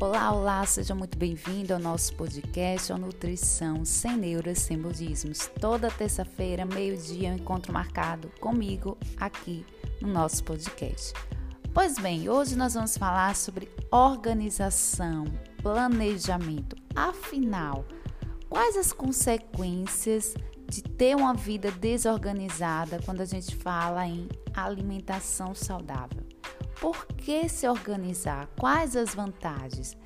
Olá, olá, seja muito bem-vindo ao nosso podcast ao Nutrição Sem Neuras, Sem Budismos. Toda terça-feira, meio-dia, um encontro marcado comigo aqui no nosso podcast. Pois bem, hoje nós vamos falar sobre organização, planejamento. Afinal, quais as consequências de ter uma vida desorganizada quando a gente fala em alimentação saudável? Por que se organizar? Quais as vantagens?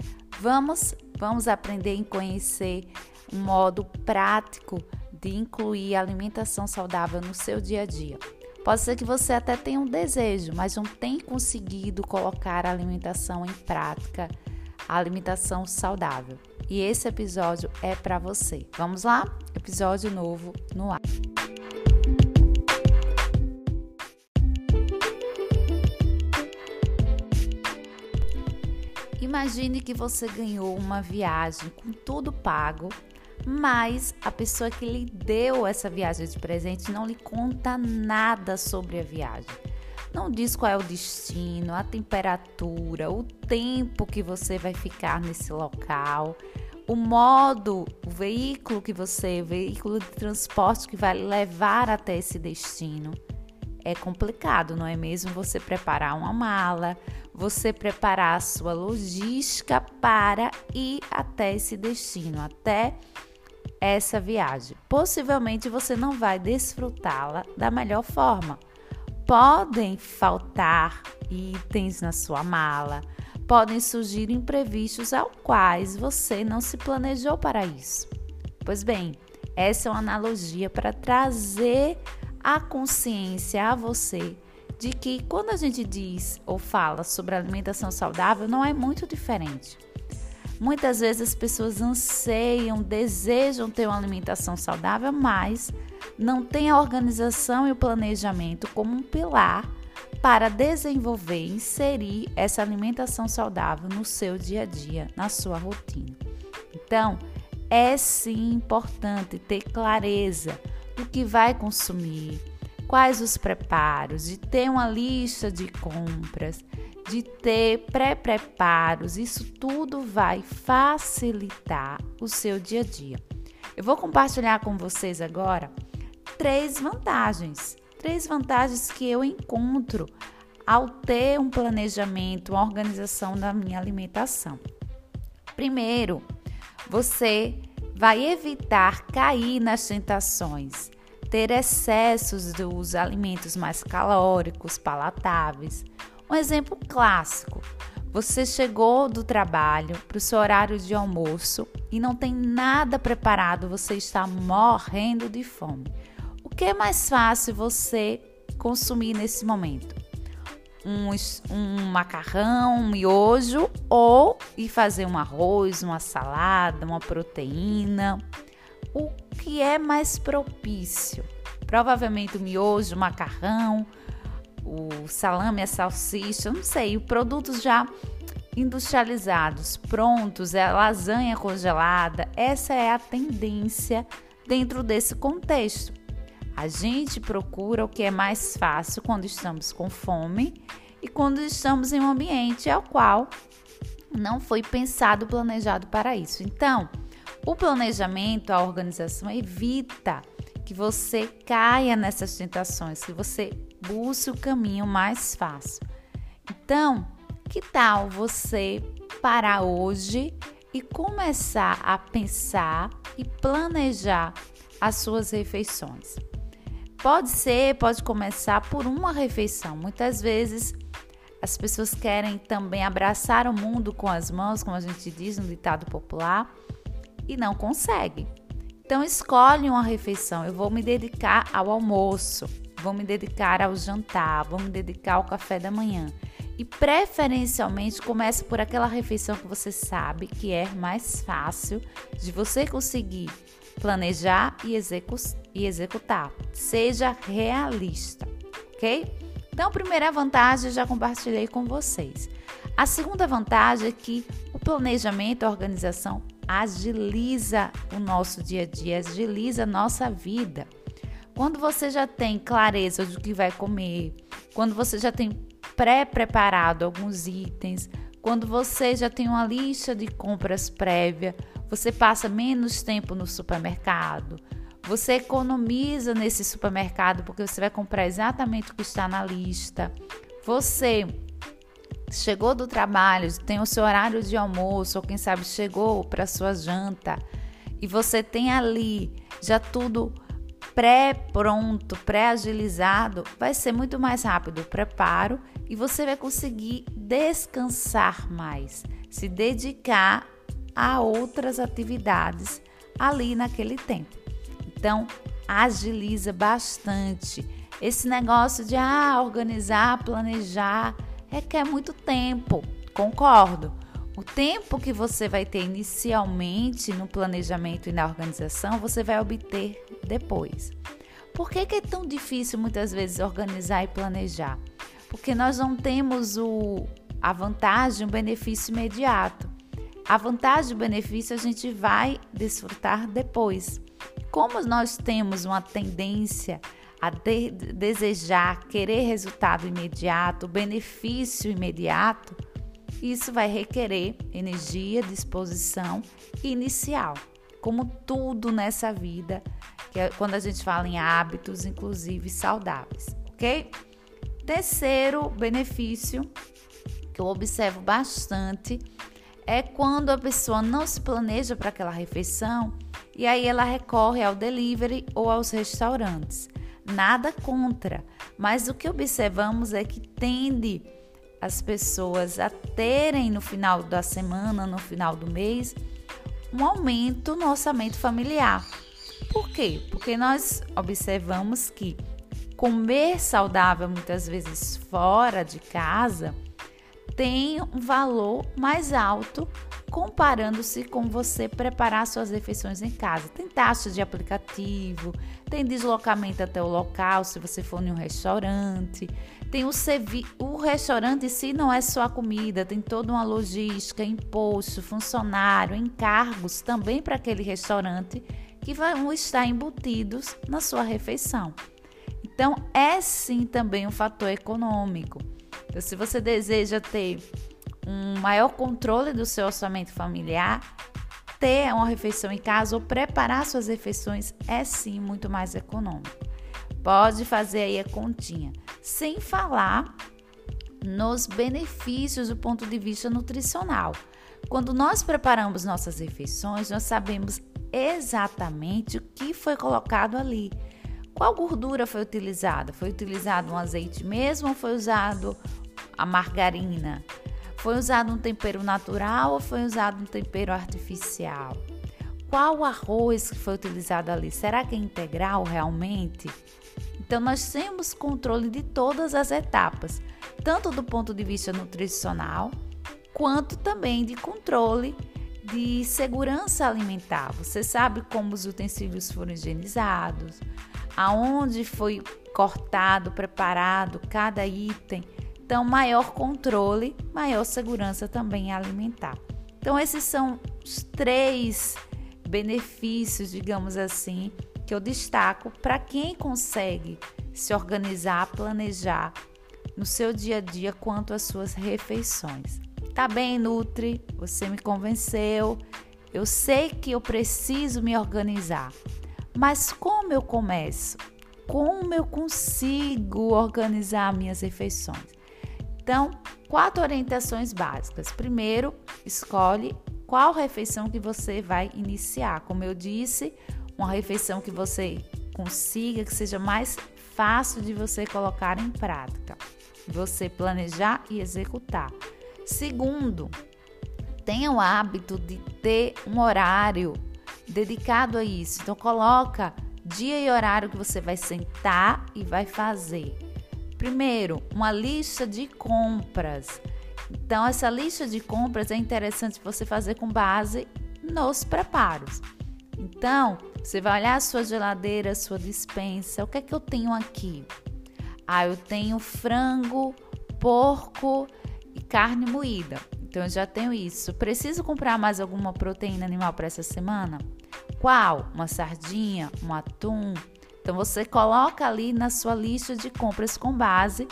Vamos, vamos aprender a conhecer um modo prático de incluir alimentação saudável no seu dia a dia. Pode ser que você até tenha um desejo, mas não tem conseguido colocar a alimentação em prática, a alimentação saudável. E esse episódio é para você. Vamos lá? Episódio novo no ar. Imagine que você ganhou uma viagem com tudo pago, mas a pessoa que lhe deu essa viagem de presente não lhe conta nada sobre a viagem. Não diz qual é o destino, a temperatura, o tempo que você vai ficar nesse local, o modo, o veículo que você, o veículo de transporte que vai levar até esse destino. É complicado, não é mesmo? Você preparar uma mala, você preparar a sua logística para ir até esse destino, até essa viagem. Possivelmente você não vai desfrutá-la da melhor forma. Podem faltar itens na sua mala, podem surgir imprevistos ao quais você não se planejou para isso. Pois bem, essa é uma analogia para trazer a consciência a você de que quando a gente diz ou fala sobre alimentação saudável, não é muito diferente. Muitas vezes as pessoas anseiam, desejam ter uma alimentação saudável, mas não têm a organização e o planejamento como um pilar para desenvolver e inserir essa alimentação saudável no seu dia a dia, na sua rotina. Então, é sim importante ter clareza do que vai consumir, quais os preparos, de ter uma lista de compras, de ter pré-preparos, isso tudo vai facilitar o seu dia a dia. Eu vou compartilhar com vocês agora três vantagens, três vantagens que eu encontro ao ter um planejamento, uma organização da minha alimentação. Primeiro, você vai evitar cair nas tentações ter excessos dos alimentos mais calóricos, palatáveis. Um exemplo clássico: você chegou do trabalho para o seu horário de almoço e não tem nada preparado, você está morrendo de fome. O que é mais fácil você consumir nesse momento? Um, um macarrão, um miojo ou ir fazer um arroz, uma salada, uma proteína o que é mais propício. Provavelmente o miojo, o macarrão, o salame, a salsicha, não sei, produtos já industrializados, prontos, é lasanha congelada. Essa é a tendência dentro desse contexto. A gente procura o que é mais fácil quando estamos com fome e quando estamos em um ambiente ao qual não foi pensado, planejado para isso. Então, o planejamento, a organização evita que você caia nessas tentações, que você busque o caminho mais fácil. Então, que tal você parar hoje e começar a pensar e planejar as suas refeições? Pode ser, pode começar por uma refeição. Muitas vezes as pessoas querem também abraçar o mundo com as mãos, como a gente diz no ditado popular, e não consegue. Então escolhe uma refeição. Eu vou me dedicar ao almoço, vou me dedicar ao jantar, vou me dedicar ao café da manhã. E preferencialmente comece por aquela refeição que você sabe que é mais fácil de você conseguir planejar e, execu e executar. Seja realista, ok? Então, a primeira vantagem eu já compartilhei com vocês. A segunda vantagem é que o planejamento, a organização agiliza o nosso dia a dia, agiliza a nossa vida. Quando você já tem clareza do que vai comer, quando você já tem pré-preparado alguns itens, Quando você já tem uma lista de compras prévia, você passa menos tempo no supermercado. Você economiza nesse supermercado porque você vai comprar exatamente o que está na lista. Você chegou do trabalho, tem o seu horário de almoço, ou quem sabe chegou para sua janta, e você tem ali já tudo pré-pronto, pré-agilizado, vai ser muito mais rápido o preparo e você vai conseguir descansar mais, se dedicar a outras atividades ali naquele tempo. Então, agiliza bastante. Esse negócio de ah, organizar, planejar, requer muito tempo, concordo. O tempo que você vai ter inicialmente no planejamento e na organização, você vai obter depois. Por que, que é tão difícil muitas vezes organizar e planejar? Porque nós não temos o, a vantagem, o benefício imediato. A vantagem e o benefício a gente vai desfrutar depois. Como nós temos uma tendência a de desejar, querer resultado imediato, benefício imediato, isso vai requerer energia, disposição inicial. Como tudo nessa vida, que é quando a gente fala em hábitos, inclusive saudáveis, ok? Terceiro benefício que eu observo bastante é quando a pessoa não se planeja para aquela refeição e aí ela recorre ao delivery ou aos restaurantes. Nada contra, mas o que observamos é que tende as pessoas a terem no final da semana, no final do mês, um aumento no orçamento familiar. Por quê? Porque nós observamos que comer saudável muitas vezes fora de casa tem um valor mais alto comparando-se com você preparar suas refeições em casa. Tem taxa de aplicativo, tem deslocamento até o local se você for em um restaurante, tem o servi o restaurante em si não é só a comida, tem toda uma logística, imposto, funcionário, encargos também para aquele restaurante que vão estar embutidos na sua refeição. Então, é sim também um fator econômico. Então, se você deseja ter um maior controle do seu orçamento familiar, ter uma refeição em casa ou preparar suas refeições é sim muito mais econômico. Pode fazer aí a continha, sem falar nos benefícios do ponto de vista nutricional. Quando nós preparamos nossas refeições, nós sabemos exatamente o que foi colocado ali. Qual gordura foi utilizada? Foi utilizado um azeite mesmo ou foi usado a margarina? Foi usado um tempero natural ou foi usado um tempero artificial? Qual arroz que foi utilizado ali? Será que é integral realmente? Então, nós temos controle de todas as etapas, tanto do ponto de vista nutricional, quanto também de controle de segurança alimentar. Você sabe como os utensílios foram higienizados, aonde foi cortado, preparado cada item. Então, maior controle, maior segurança também alimentar. Então, esses são os três benefícios, digamos assim, que eu destaco para quem consegue se organizar, planejar no seu dia a dia quanto às suas refeições. Tá bem, Nutri? Você me convenceu. Eu sei que eu preciso me organizar. Mas como eu começo? Como eu consigo organizar minhas refeições? Então, quatro orientações básicas. Primeiro, escolhe qual refeição que você vai iniciar. Como eu disse, uma refeição que você consiga, que seja mais fácil de você colocar em prática, você planejar e executar. Segundo, tenha o hábito de ter um horário dedicado a isso. Então coloca dia e horário que você vai sentar e vai fazer. Primeiro, uma lista de compras. Então essa lista de compras é interessante você fazer com base nos preparos. Então, você vai olhar a sua geladeira, a sua dispensa. O que é que eu tenho aqui? Ah, eu tenho frango, porco e carne moída. Então eu já tenho isso. Preciso comprar mais alguma proteína animal para essa semana? Qual? Uma sardinha, um atum? Então você coloca ali na sua lista de compras com base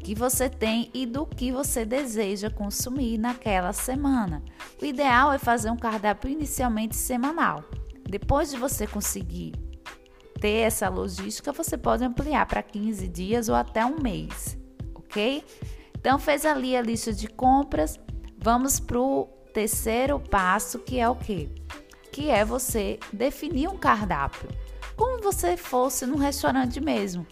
que você tem e do que você deseja consumir naquela semana. O ideal é fazer um cardápio inicialmente semanal. Depois de você conseguir ter essa logística, você pode ampliar para 15 dias ou até um mês, ok? Então, fez ali a lista de compras. Vamos para o terceiro passo, que é o quê? Que é você definir um cardápio. Como você fosse num restaurante mesmo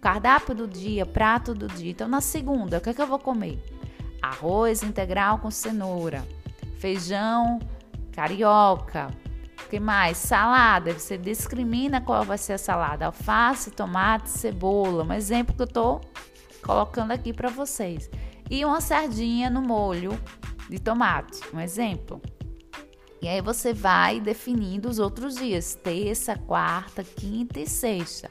cardápio do dia, prato do dia. Então, na segunda, o que, é que eu vou comer? Arroz integral com cenoura, feijão carioca, o que mais? Salada. Você discrimina qual vai ser a salada: alface, tomate, cebola. Um exemplo que eu estou colocando aqui para vocês. E uma sardinha no molho de tomate. Um exemplo. E aí você vai definindo os outros dias: terça, quarta, quinta e sexta.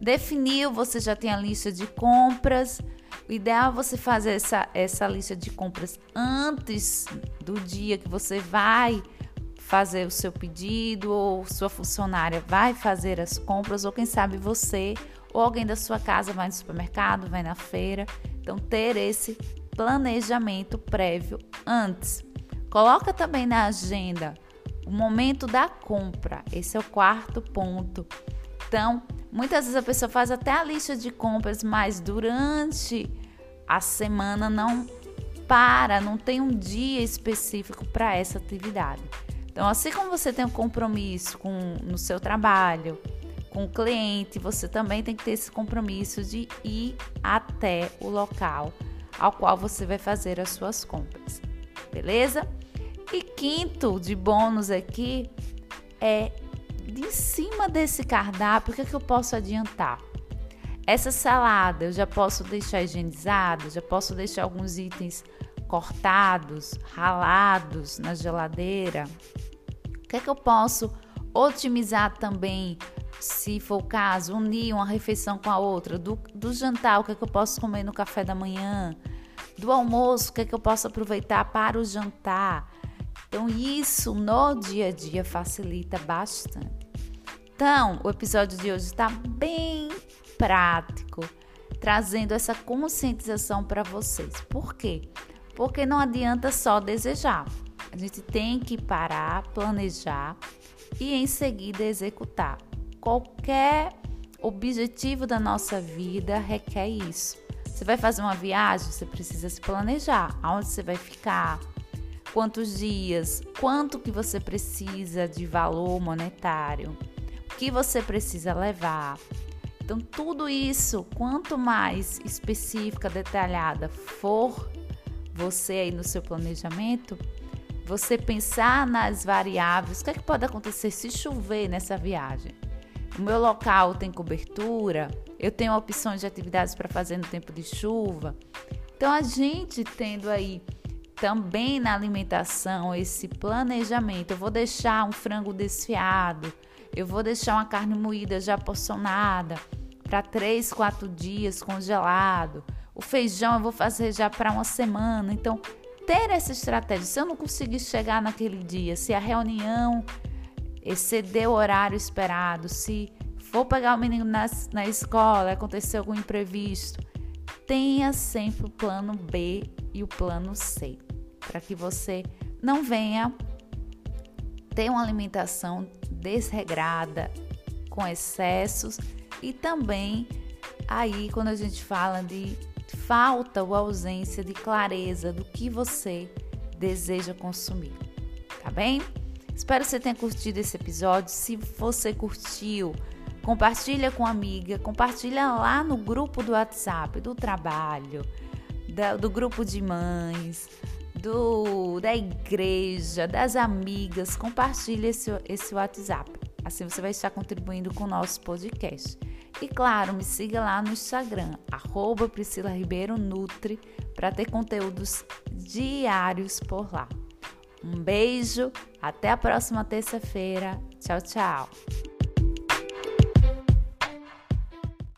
Definiu, você já tem a lista de compras. O ideal é você fazer essa, essa lista de compras antes do dia que você vai fazer o seu pedido, ou sua funcionária vai fazer as compras, ou quem sabe você ou alguém da sua casa vai no supermercado, vai na feira. Então, ter esse planejamento prévio antes. Coloca também na agenda o momento da compra. Esse é o quarto ponto. Então, Muitas vezes a pessoa faz até a lista de compras, mas durante a semana não para, não tem um dia específico para essa atividade. Então, assim como você tem um compromisso com, no seu trabalho, com o cliente, você também tem que ter esse compromisso de ir até o local ao qual você vai fazer as suas compras. Beleza? E quinto de bônus aqui é de cima desse cardápio, o que, é que eu posso adiantar? Essa salada eu já posso deixar higienizada, já posso deixar alguns itens cortados, ralados na geladeira. O que é que eu posso otimizar também, se for o caso, unir uma refeição com a outra? Do, do jantar, o que é que eu posso comer no café da manhã? Do almoço, o que é que eu posso aproveitar para o jantar? Então, isso no dia a dia facilita bastante. Então, o episódio de hoje está bem prático, trazendo essa conscientização para vocês. Por quê? Porque não adianta só desejar. A gente tem que parar, planejar e em seguida executar. Qualquer objetivo da nossa vida requer isso. Você vai fazer uma viagem, você precisa se planejar. Aonde você vai ficar? Quantos dias, quanto que você precisa de valor monetário, o que você precisa levar. Então, tudo isso, quanto mais específica, detalhada for você aí no seu planejamento, você pensar nas variáveis, o que, é que pode acontecer se chover nessa viagem? O meu local tem cobertura, eu tenho opções de atividades para fazer no tempo de chuva. Então, a gente tendo aí também na alimentação esse planejamento. Eu vou deixar um frango desfiado, eu vou deixar uma carne moída já porcionada para três, quatro dias congelado. O feijão eu vou fazer já para uma semana. Então, ter essa estratégia. Se eu não conseguir chegar naquele dia, se a reunião exceder o horário esperado, se for pegar o menino na, na escola, acontecer algum imprevisto, tenha sempre o plano B e o plano C para que você não venha ter uma alimentação desregrada, com excessos e também aí quando a gente fala de falta ou ausência de clareza do que você deseja consumir, tá bem? Espero que você tenha curtido esse episódio. Se você curtiu, compartilha com amiga, compartilha lá no grupo do WhatsApp, do trabalho, do grupo de mães, do, da igreja, das amigas, compartilhe esse, esse WhatsApp. Assim você vai estar contribuindo com o nosso podcast. E claro, me siga lá no Instagram, arroba Priscila Ribeiro Nutri, para ter conteúdos diários por lá. Um beijo, até a próxima terça-feira. Tchau, tchau.